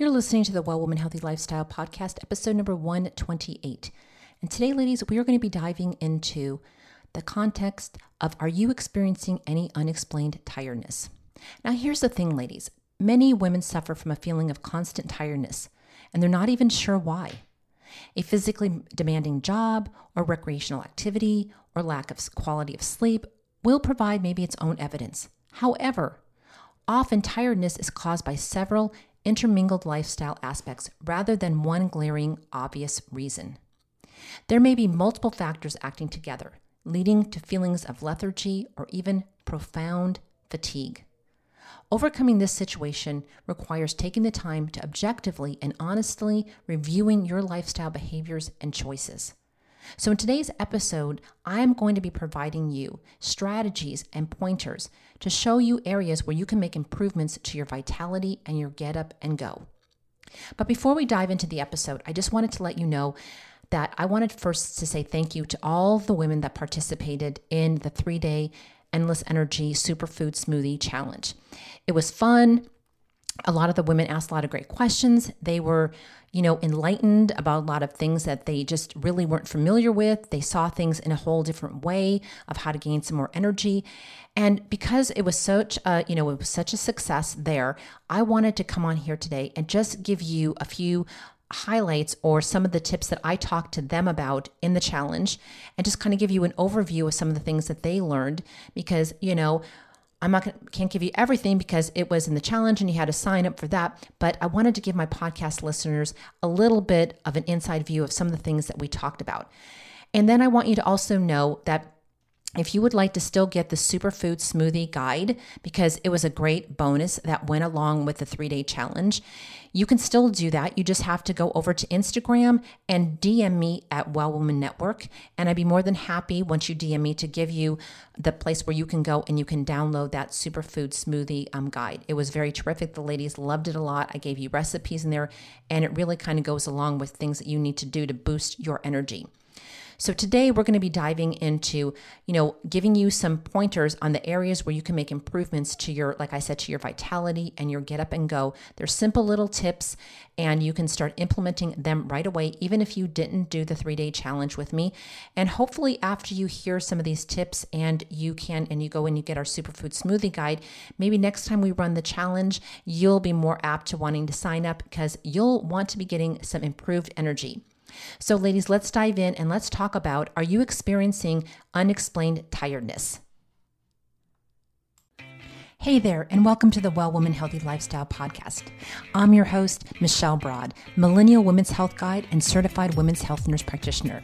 You're listening to the Well Woman Healthy Lifestyle Podcast, episode number 128. And today, ladies, we are going to be diving into the context of are you experiencing any unexplained tiredness? Now, here's the thing, ladies many women suffer from a feeling of constant tiredness, and they're not even sure why. A physically demanding job, or recreational activity, or lack of quality of sleep will provide maybe its own evidence. However, often tiredness is caused by several intermingled lifestyle aspects rather than one glaring, obvious reason. There may be multiple factors acting together, leading to feelings of lethargy or even profound fatigue. Overcoming this situation requires taking the time to objectively and honestly reviewing your lifestyle behaviors and choices. So, in today's episode, I am going to be providing you strategies and pointers to show you areas where you can make improvements to your vitality and your get up and go. But before we dive into the episode, I just wanted to let you know that I wanted first to say thank you to all the women that participated in the three day Endless Energy Superfood Smoothie Challenge. It was fun. A lot of the women asked a lot of great questions. They were you know, enlightened about a lot of things that they just really weren't familiar with. They saw things in a whole different way of how to gain some more energy. And because it was such a, you know, it was such a success there, I wanted to come on here today and just give you a few highlights or some of the tips that I talked to them about in the challenge and just kind of give you an overview of some of the things that they learned because, you know, I'm not gonna, can't give you everything because it was in the challenge and you had to sign up for that. But I wanted to give my podcast listeners a little bit of an inside view of some of the things that we talked about. And then I want you to also know that if you would like to still get the superfood smoothie guide, because it was a great bonus that went along with the three day challenge, you can still do that. You just have to go over to Instagram and DM me at Well Woman Network. And I'd be more than happy once you DM me to give you the place where you can go and you can download that superfood smoothie um, guide. It was very terrific. The ladies loved it a lot. I gave you recipes in there, and it really kind of goes along with things that you need to do to boost your energy. So today we're going to be diving into, you know, giving you some pointers on the areas where you can make improvements to your, like I said, to your vitality and your get up and go. They're simple little tips and you can start implementing them right away, even if you didn't do the three day challenge with me. And hopefully, after you hear some of these tips and you can, and you go and you get our superfood smoothie guide, maybe next time we run the challenge, you'll be more apt to wanting to sign up because you'll want to be getting some improved energy. So, ladies, let's dive in and let's talk about are you experiencing unexplained tiredness? Hey there, and welcome to the Well Woman Healthy Lifestyle Podcast. I'm your host, Michelle Broad, Millennial Women's Health Guide and Certified Women's Health Nurse Practitioner.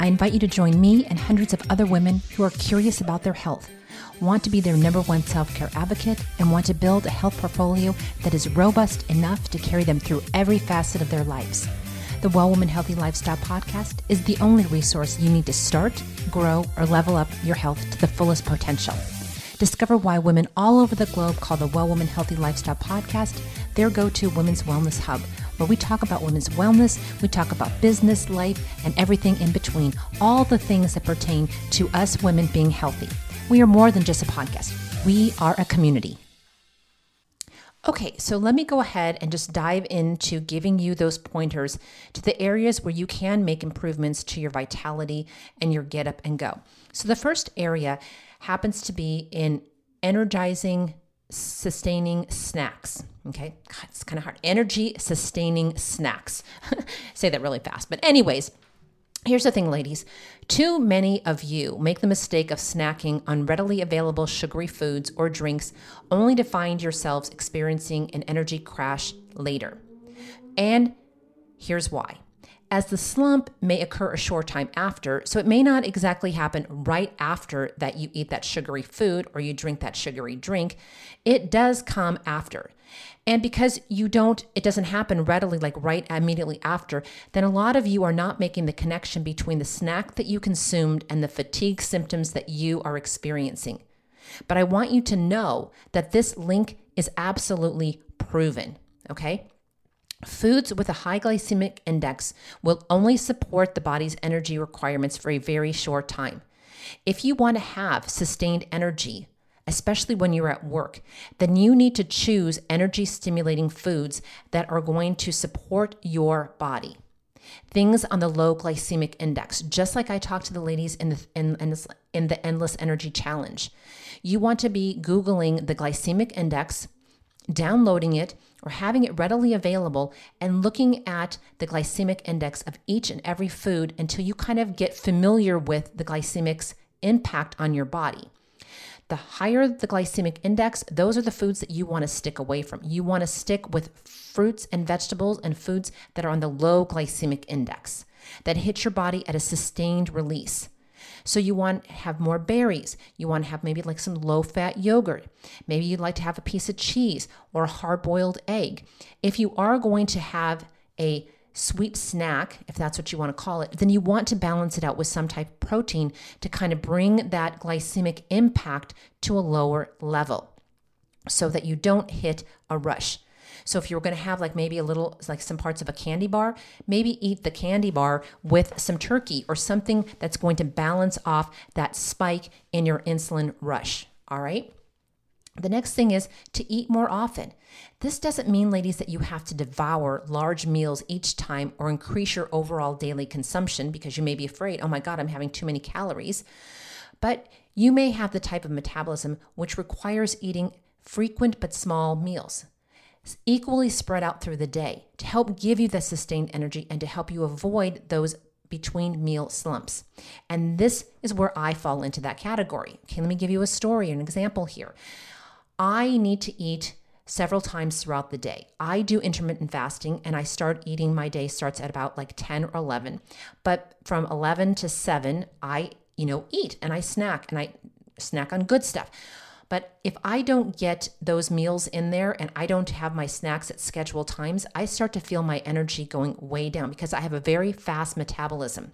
I invite you to join me and hundreds of other women who are curious about their health, want to be their number one self care advocate, and want to build a health portfolio that is robust enough to carry them through every facet of their lives. The Well Woman Healthy Lifestyle podcast is the only resource you need to start, grow, or level up your health to the fullest potential. Discover why women all over the globe call the Well Woman Healthy Lifestyle podcast their go to women's wellness hub, where we talk about women's wellness, we talk about business, life, and everything in between, all the things that pertain to us women being healthy. We are more than just a podcast, we are a community. Okay, so let me go ahead and just dive into giving you those pointers to the areas where you can make improvements to your vitality and your get up and go. So the first area happens to be in energizing, sustaining snacks. Okay, God, it's kind of hard. Energy sustaining snacks. Say that really fast. But, anyways, Here's the thing, ladies. Too many of you make the mistake of snacking on readily available sugary foods or drinks only to find yourselves experiencing an energy crash later. And here's why. As the slump may occur a short time after, so it may not exactly happen right after that you eat that sugary food or you drink that sugary drink, it does come after. And because you don't, it doesn't happen readily, like right immediately after, then a lot of you are not making the connection between the snack that you consumed and the fatigue symptoms that you are experiencing. But I want you to know that this link is absolutely proven, okay? Foods with a high glycemic index will only support the body's energy requirements for a very short time. If you want to have sustained energy, especially when you're at work, then you need to choose energy stimulating foods that are going to support your body. Things on the low glycemic index, just like I talked to the ladies in the in, in, this, in the endless energy challenge. You want to be googling the glycemic index, downloading it or having it readily available and looking at the glycemic index of each and every food until you kind of get familiar with the glycemic's impact on your body. The higher the glycemic index, those are the foods that you want to stick away from. You want to stick with fruits and vegetables and foods that are on the low glycemic index, that hit your body at a sustained release. So you want to have more berries. You want to have maybe like some low fat yogurt. Maybe you'd like to have a piece of cheese or a hard boiled egg. If you are going to have a sweet snack, if that's what you want to call it, then you want to balance it out with some type of protein to kind of bring that glycemic impact to a lower level so that you don't hit a rush. So if you're going to have like maybe a little like some parts of a candy bar, maybe eat the candy bar with some turkey or something that's going to balance off that spike in your insulin rush, all right? The next thing is to eat more often. This doesn't mean, ladies, that you have to devour large meals each time or increase your overall daily consumption because you may be afraid, oh my God, I'm having too many calories. But you may have the type of metabolism which requires eating frequent but small meals, equally spread out through the day to help give you the sustained energy and to help you avoid those between meal slumps. And this is where I fall into that category. Okay, let me give you a story, an example here. I need to eat several times throughout the day. I do intermittent fasting and I start eating my day starts at about like 10 or 11. But from 11 to 7, I, you know, eat and I snack and I snack on good stuff. But if I don't get those meals in there and I don't have my snacks at scheduled times, I start to feel my energy going way down because I have a very fast metabolism.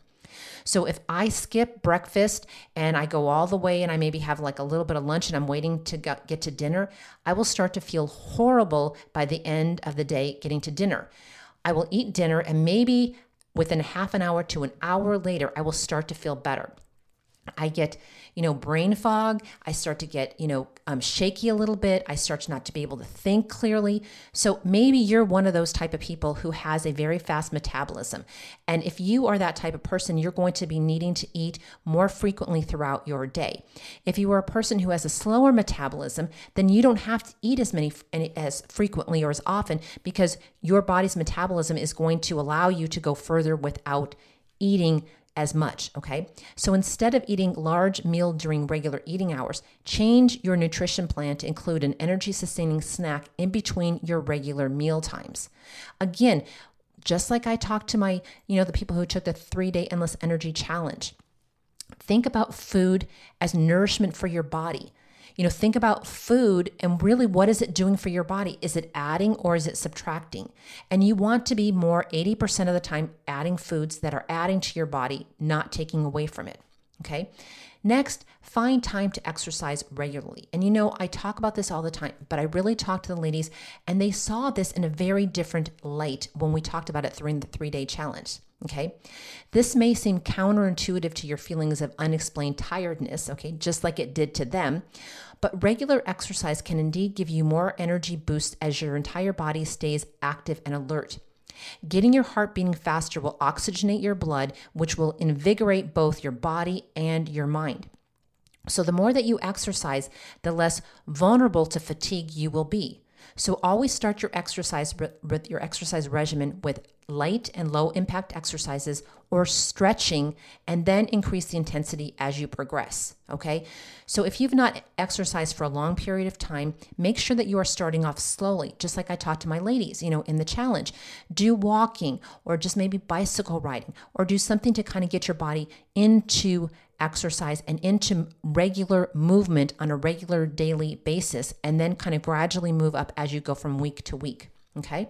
So if I skip breakfast and I go all the way and I maybe have like a little bit of lunch and I'm waiting to get to dinner, I will start to feel horrible by the end of the day getting to dinner. I will eat dinner and maybe within half an hour to an hour later, I will start to feel better. I get, you know, brain fog. I start to get, you know, um, shaky a little bit. I start not to be able to think clearly. So maybe you're one of those type of people who has a very fast metabolism. And if you are that type of person, you're going to be needing to eat more frequently throughout your day. If you are a person who has a slower metabolism, then you don't have to eat as many as frequently or as often because your body's metabolism is going to allow you to go further without eating as much, okay? So instead of eating large meal during regular eating hours, change your nutrition plan to include an energy sustaining snack in between your regular meal times. Again, just like I talked to my, you know, the people who took the 3-day endless energy challenge. Think about food as nourishment for your body. You know, think about food and really what is it doing for your body? Is it adding or is it subtracting? And you want to be more 80% of the time adding foods that are adding to your body, not taking away from it. Okay. Next, find time to exercise regularly. And you know, I talk about this all the time, but I really talked to the ladies and they saw this in a very different light when we talked about it during the three day challenge. Okay. This may seem counterintuitive to your feelings of unexplained tiredness, okay, just like it did to them. But regular exercise can indeed give you more energy boost as your entire body stays active and alert. Getting your heart beating faster will oxygenate your blood, which will invigorate both your body and your mind. So, the more that you exercise, the less vulnerable to fatigue you will be. So always start your exercise with your exercise regimen with light and low impact exercises or stretching and then increase the intensity as you progress, okay? So if you've not exercised for a long period of time, make sure that you are starting off slowly, just like I taught to my ladies, you know, in the challenge. Do walking or just maybe bicycle riding or do something to kind of get your body into exercise and into regular movement on a regular daily basis, and then kind of gradually move up as you go from week to week. Okay.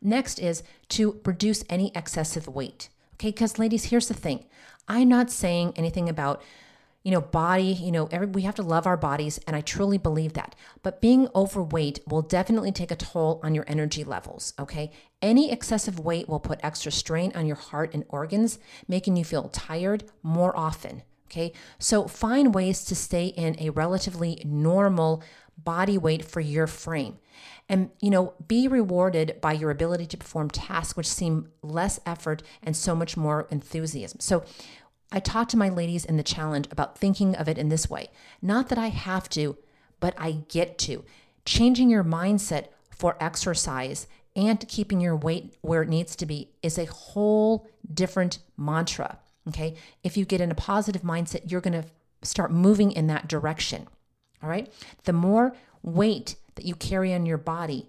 Next is to reduce any excessive weight. Okay. Because, ladies, here's the thing I'm not saying anything about you know, body, you know, every, we have to love our bodies, and I truly believe that. But being overweight will definitely take a toll on your energy levels, okay? Any excessive weight will put extra strain on your heart and organs, making you feel tired more often, Okay, so find ways to stay in a relatively normal body weight for your frame. And, you know, be rewarded by your ability to perform tasks which seem less effort and so much more enthusiasm. So, I talk to my ladies in the challenge about thinking of it in this way not that I have to, but I get to. Changing your mindset for exercise and keeping your weight where it needs to be is a whole different mantra. Okay. If you get in a positive mindset, you're going to start moving in that direction. All right. The more weight that you carry on your body,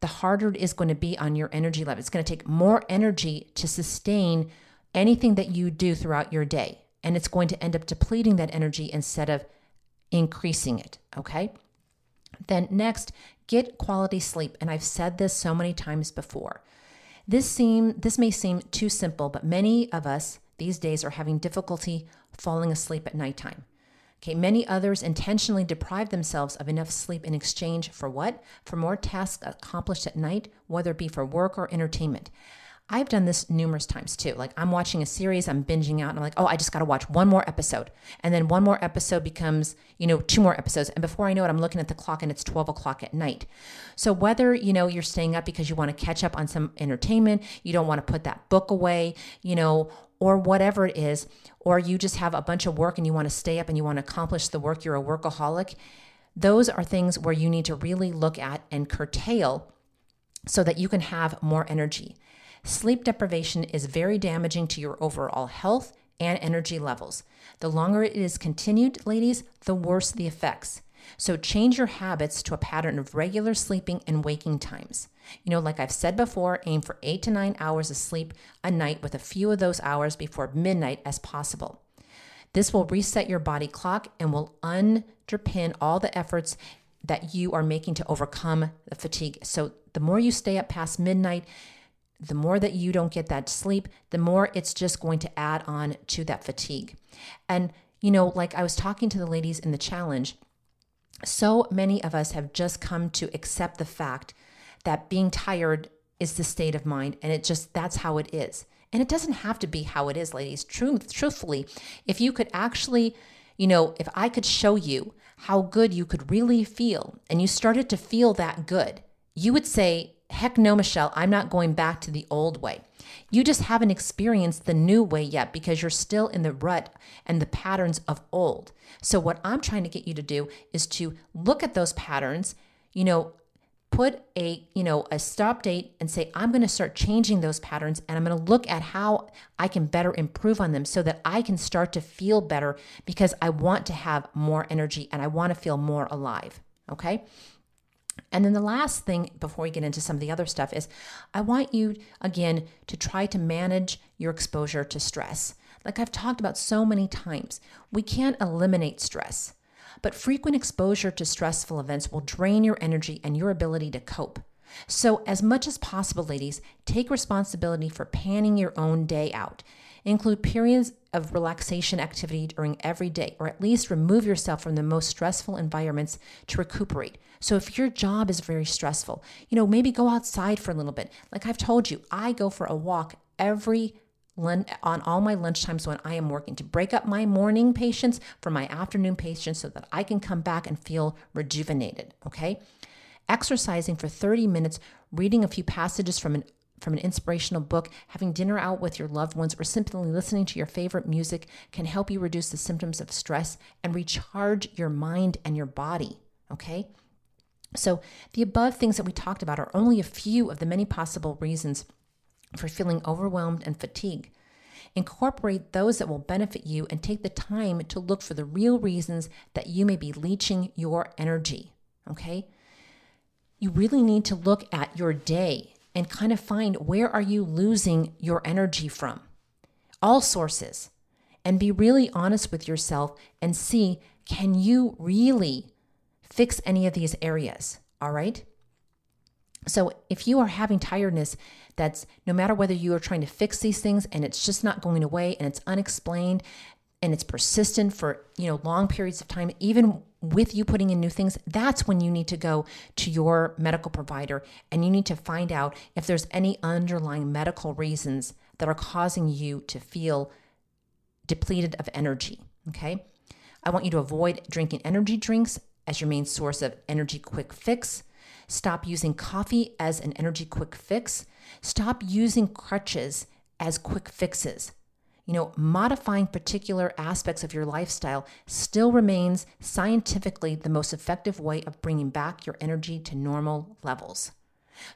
the harder it is going to be on your energy level. It's going to take more energy to sustain anything that you do throughout your day. And it's going to end up depleting that energy instead of increasing it. Okay. Then, next, get quality sleep. And I've said this so many times before. This seem this may seem too simple, but many of us these days are having difficulty falling asleep at nighttime. Okay, many others intentionally deprive themselves of enough sleep in exchange for what? For more tasks accomplished at night, whether it be for work or entertainment. I've done this numerous times too. Like I'm watching a series, I'm binging out, and I'm like, oh, I just got to watch one more episode. And then one more episode becomes, you know, two more episodes. And before I know it, I'm looking at the clock and it's 12 o'clock at night. So whether, you know, you're staying up because you want to catch up on some entertainment, you don't want to put that book away, you know, or whatever it is, or you just have a bunch of work and you want to stay up and you want to accomplish the work, you're a workaholic. Those are things where you need to really look at and curtail so that you can have more energy. Sleep deprivation is very damaging to your overall health and energy levels. The longer it is continued, ladies, the worse the effects. So change your habits to a pattern of regular sleeping and waking times. You know, like I've said before, aim for eight to nine hours of sleep a night with a few of those hours before midnight as possible. This will reset your body clock and will underpin all the efforts that you are making to overcome the fatigue. So the more you stay up past midnight, the more that you don't get that sleep, the more it's just going to add on to that fatigue. And, you know, like I was talking to the ladies in the challenge, so many of us have just come to accept the fact that being tired is the state of mind and it just that's how it is. And it doesn't have to be how it is, ladies. Truth, truthfully, if you could actually, you know, if I could show you how good you could really feel and you started to feel that good, you would say, heck no, Michelle, I'm not going back to the old way. You just haven't experienced the new way yet because you're still in the rut and the patterns of old. So, what I'm trying to get you to do is to look at those patterns, you know, put a you know a stop date and say i'm going to start changing those patterns and i'm going to look at how i can better improve on them so that i can start to feel better because i want to have more energy and i want to feel more alive okay and then the last thing before we get into some of the other stuff is I want you, again, to try to manage your exposure to stress. Like I've talked about so many times, we can't eliminate stress, but frequent exposure to stressful events will drain your energy and your ability to cope. So, as much as possible, ladies, take responsibility for panning your own day out. Include periods of relaxation activity during every day, or at least remove yourself from the most stressful environments to recuperate. So if your job is very stressful, you know, maybe go outside for a little bit. Like I've told you, I go for a walk every on all my lunch times when I am working to break up my morning patients from my afternoon patients so that I can come back and feel rejuvenated, okay? Exercising for 30 minutes, reading a few passages from an from an inspirational book, having dinner out with your loved ones, or simply listening to your favorite music can help you reduce the symptoms of stress and recharge your mind and your body. Okay? So, the above things that we talked about are only a few of the many possible reasons for feeling overwhelmed and fatigued. Incorporate those that will benefit you and take the time to look for the real reasons that you may be leaching your energy. Okay? You really need to look at your day and kind of find where are you losing your energy from? All sources. And be really honest with yourself and see can you really fix any of these areas? All right? So if you are having tiredness that's no matter whether you are trying to fix these things and it's just not going away and it's unexplained and it's persistent for, you know, long periods of time even with you putting in new things, that's when you need to go to your medical provider and you need to find out if there's any underlying medical reasons that are causing you to feel depleted of energy. Okay. I want you to avoid drinking energy drinks as your main source of energy quick fix. Stop using coffee as an energy quick fix. Stop using crutches as quick fixes. You know, modifying particular aspects of your lifestyle still remains scientifically the most effective way of bringing back your energy to normal levels.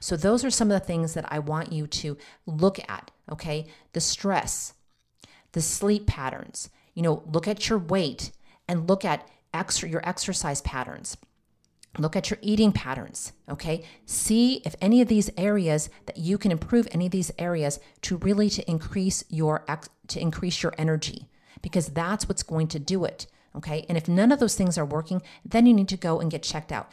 So, those are some of the things that I want you to look at, okay? The stress, the sleep patterns, you know, look at your weight and look at extra, your exercise patterns. Look at your eating patterns, okay? See if any of these areas that you can improve any of these areas to really to increase your to increase your energy because that's what's going to do it, okay? And if none of those things are working, then you need to go and get checked out.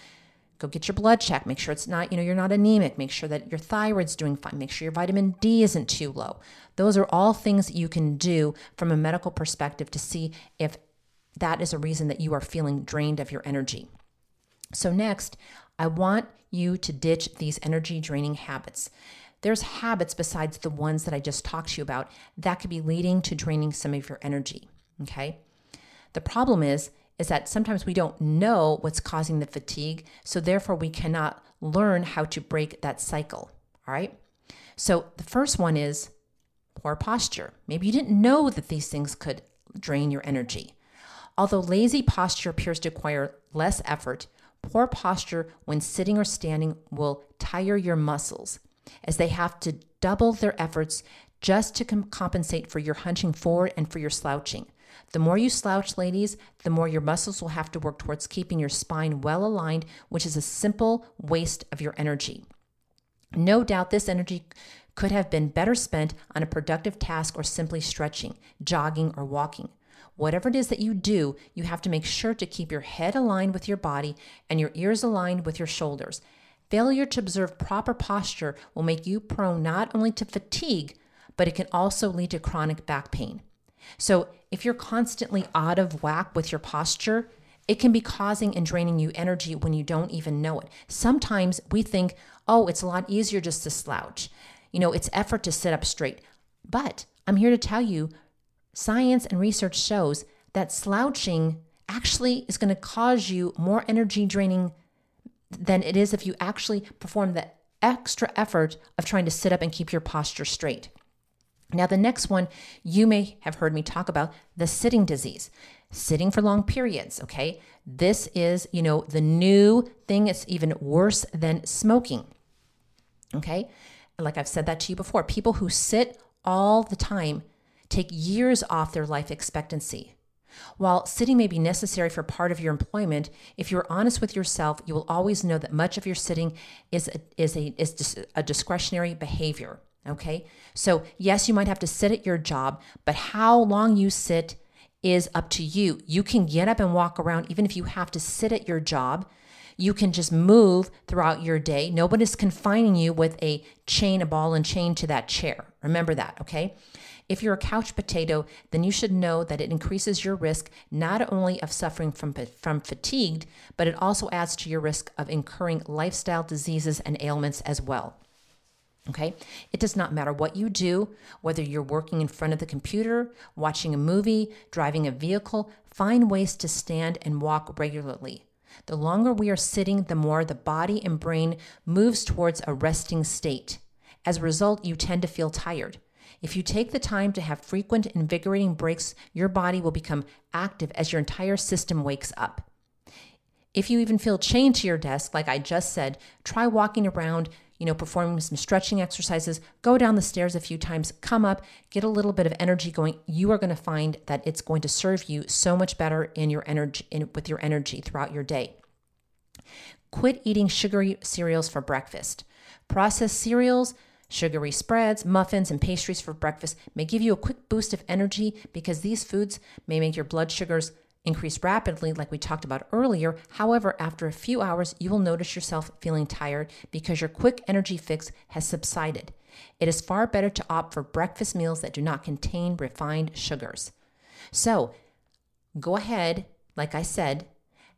Go get your blood check, Make sure it's not, you know, you're not anemic. Make sure that your thyroid's doing fine. Make sure your vitamin D isn't too low. Those are all things that you can do from a medical perspective to see if that is a reason that you are feeling drained of your energy. So, next, I want you to ditch these energy draining habits. There's habits besides the ones that I just talked to you about that could be leading to draining some of your energy. Okay. The problem is, is that sometimes we don't know what's causing the fatigue, so therefore we cannot learn how to break that cycle. All right. So the first one is poor posture. Maybe you didn't know that these things could drain your energy. Although lazy posture appears to require less effort, Poor posture when sitting or standing will tire your muscles as they have to double their efforts just to com- compensate for your hunching forward and for your slouching. The more you slouch, ladies, the more your muscles will have to work towards keeping your spine well aligned, which is a simple waste of your energy. No doubt this energy could have been better spent on a productive task or simply stretching, jogging, or walking. Whatever it is that you do, you have to make sure to keep your head aligned with your body and your ears aligned with your shoulders. Failure to observe proper posture will make you prone not only to fatigue, but it can also lead to chronic back pain. So, if you're constantly out of whack with your posture, it can be causing and draining you energy when you don't even know it. Sometimes we think, oh, it's a lot easier just to slouch. You know, it's effort to sit up straight. But I'm here to tell you Science and research shows that slouching actually is going to cause you more energy draining than it is if you actually perform the extra effort of trying to sit up and keep your posture straight. Now, the next one you may have heard me talk about the sitting disease, sitting for long periods. Okay. This is, you know, the new thing. It's even worse than smoking. Okay. Like I've said that to you before, people who sit all the time take years off their life expectancy. While sitting may be necessary for part of your employment, if you're honest with yourself, you will always know that much of your sitting is a, is a, is a discretionary behavior. Okay. So, yes, you might have to sit at your job, but how long you sit is up to you. You can get up and walk around, even if you have to sit at your job. You can just move throughout your day. Nobody's confining you with a chain, a ball and chain to that chair. Remember that, okay? If you're a couch potato, then you should know that it increases your risk not only of suffering from, from fatigue, but it also adds to your risk of incurring lifestyle diseases and ailments as well. Okay? It does not matter what you do, whether you're working in front of the computer, watching a movie, driving a vehicle, find ways to stand and walk regularly. The longer we are sitting, the more the body and brain moves towards a resting state. As a result, you tend to feel tired. If you take the time to have frequent, invigorating breaks, your body will become active as your entire system wakes up. If you even feel chained to your desk, like I just said, try walking around, you know, performing some stretching exercises, go down the stairs a few times, come up, get a little bit of energy going. You are going to find that it's going to serve you so much better in your energy in, with your energy throughout your day. Quit eating sugary cereals for breakfast. Processed cereals, Sugary spreads, muffins, and pastries for breakfast may give you a quick boost of energy because these foods may make your blood sugars increase rapidly, like we talked about earlier. However, after a few hours, you will notice yourself feeling tired because your quick energy fix has subsided. It is far better to opt for breakfast meals that do not contain refined sugars. So go ahead, like I said,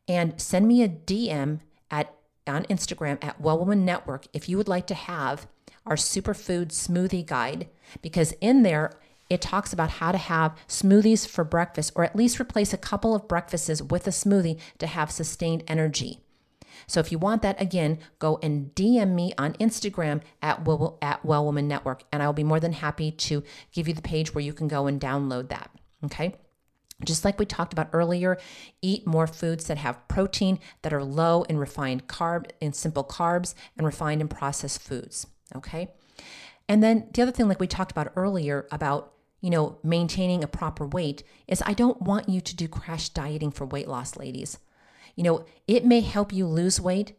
and send me a DM at on Instagram at Well Woman Network if you would like to have our superfood smoothie guide because in there it talks about how to have smoothies for breakfast or at least replace a couple of breakfasts with a smoothie to have sustained energy. So if you want that, again, go and DM me on Instagram at well, at Well Woman Network, and I'll be more than happy to give you the page where you can go and download that. Okay. Just like we talked about earlier, eat more foods that have protein that are low in refined carb in simple carbs and refined and processed foods. Okay. And then the other thing, like we talked about earlier about you know, maintaining a proper weight is I don't want you to do crash dieting for weight loss, ladies. You know, it may help you lose weight.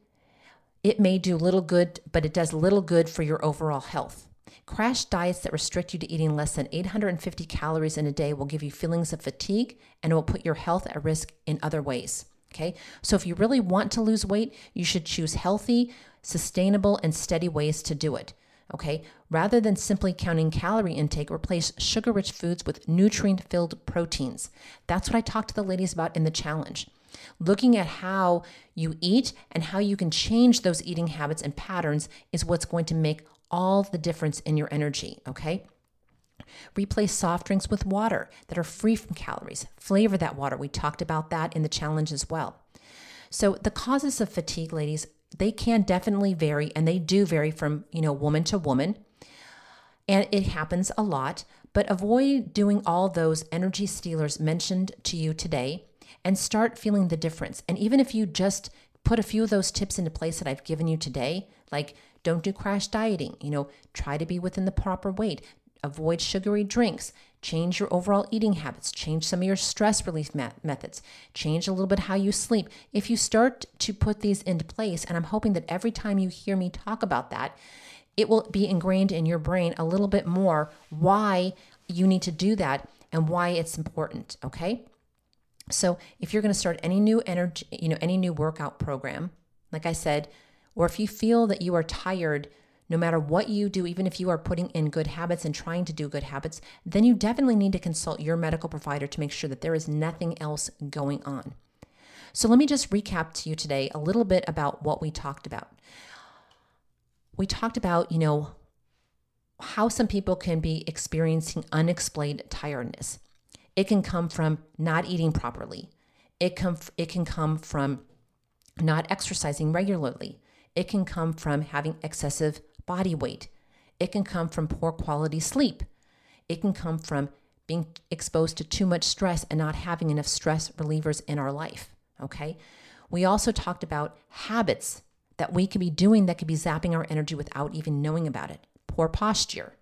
It may do little good, but it does little good for your overall health. Crash diets that restrict you to eating less than 850 calories in a day will give you feelings of fatigue and it will put your health at risk in other ways. Okay, so if you really want to lose weight, you should choose healthy, sustainable, and steady ways to do it. Okay, rather than simply counting calorie intake, replace sugar rich foods with nutrient filled proteins. That's what I talked to the ladies about in the challenge. Looking at how you eat and how you can change those eating habits and patterns is what's going to make all the difference in your energy, okay? Replace soft drinks with water that are free from calories. Flavor that water. We talked about that in the challenge as well. So, the causes of fatigue, ladies, they can definitely vary and they do vary from, you know, woman to woman. And it happens a lot, but avoid doing all those energy stealers mentioned to you today and start feeling the difference. And even if you just put a few of those tips into place that I've given you today, like don't do crash dieting, you know, try to be within the proper weight, avoid sugary drinks, change your overall eating habits, change some of your stress relief methods, change a little bit how you sleep. If you start to put these into place, and I'm hoping that every time you hear me talk about that, it will be ingrained in your brain a little bit more why you need to do that and why it's important, okay? So if you're going to start any new energy, you know, any new workout program, like I said, or if you feel that you are tired, no matter what you do, even if you are putting in good habits and trying to do good habits, then you definitely need to consult your medical provider to make sure that there is nothing else going on. So let me just recap to you today a little bit about what we talked about. We talked about, you know, how some people can be experiencing unexplained tiredness. It can come from not eating properly. It, com- it can come from not exercising regularly. It can come from having excessive body weight. It can come from poor quality sleep. It can come from being exposed to too much stress and not having enough stress relievers in our life. Okay. We also talked about habits that we could be doing that could be zapping our energy without even knowing about it. Poor posture.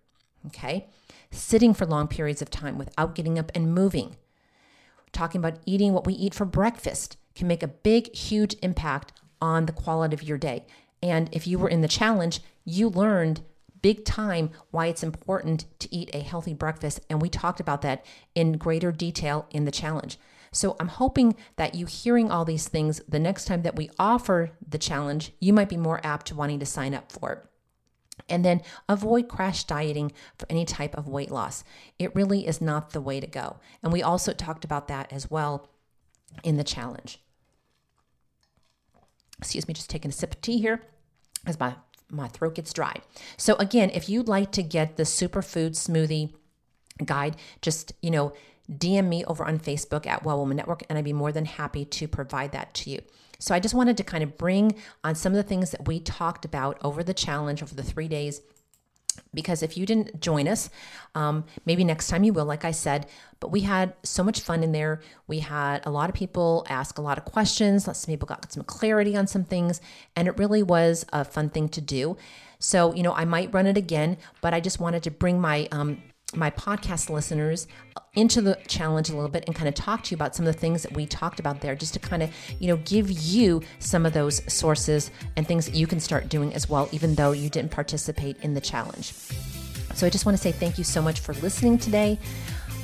Okay sitting for long periods of time without getting up and moving. Talking about eating what we eat for breakfast can make a big, huge impact on the quality of your day. And if you were in the challenge, you learned big time why it's important to eat a healthy breakfast. And we talked about that in greater detail in the challenge. So I'm hoping that you hearing all these things, the next time that we offer the challenge, you might be more apt to wanting to sign up for it. And then avoid crash dieting for any type of weight loss. It really is not the way to go. And we also talked about that as well in the challenge. Excuse me, just taking a sip of tea here as my, my throat gets dry. So, again, if you'd like to get the superfood smoothie guide, just, you know, DM me over on Facebook at Well Woman Network, and I'd be more than happy to provide that to you. So I just wanted to kind of bring on some of the things that we talked about over the challenge over the three days because if you didn't join us, um, maybe next time you will, like I said. But we had so much fun in there. We had a lot of people ask a lot of questions. Some people got some clarity on some things, and it really was a fun thing to do. So, you know, I might run it again, but I just wanted to bring my um, my podcast listeners into the challenge a little bit and kind of talk to you about some of the things that we talked about there just to kind of you know give you some of those sources and things that you can start doing as well even though you didn't participate in the challenge. So i just want to say thank you so much for listening today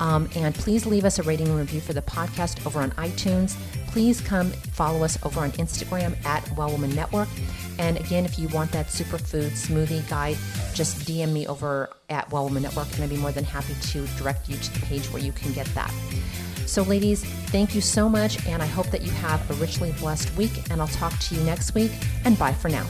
um, and please leave us a rating and review for the podcast over on itunes please come follow us over on instagram at well woman network and again, if you want that superfood smoothie guide, just DM me over at Well Woman Network, and I'd be more than happy to direct you to the page where you can get that. So, ladies, thank you so much, and I hope that you have a richly blessed week. And I'll talk to you next week, and bye for now.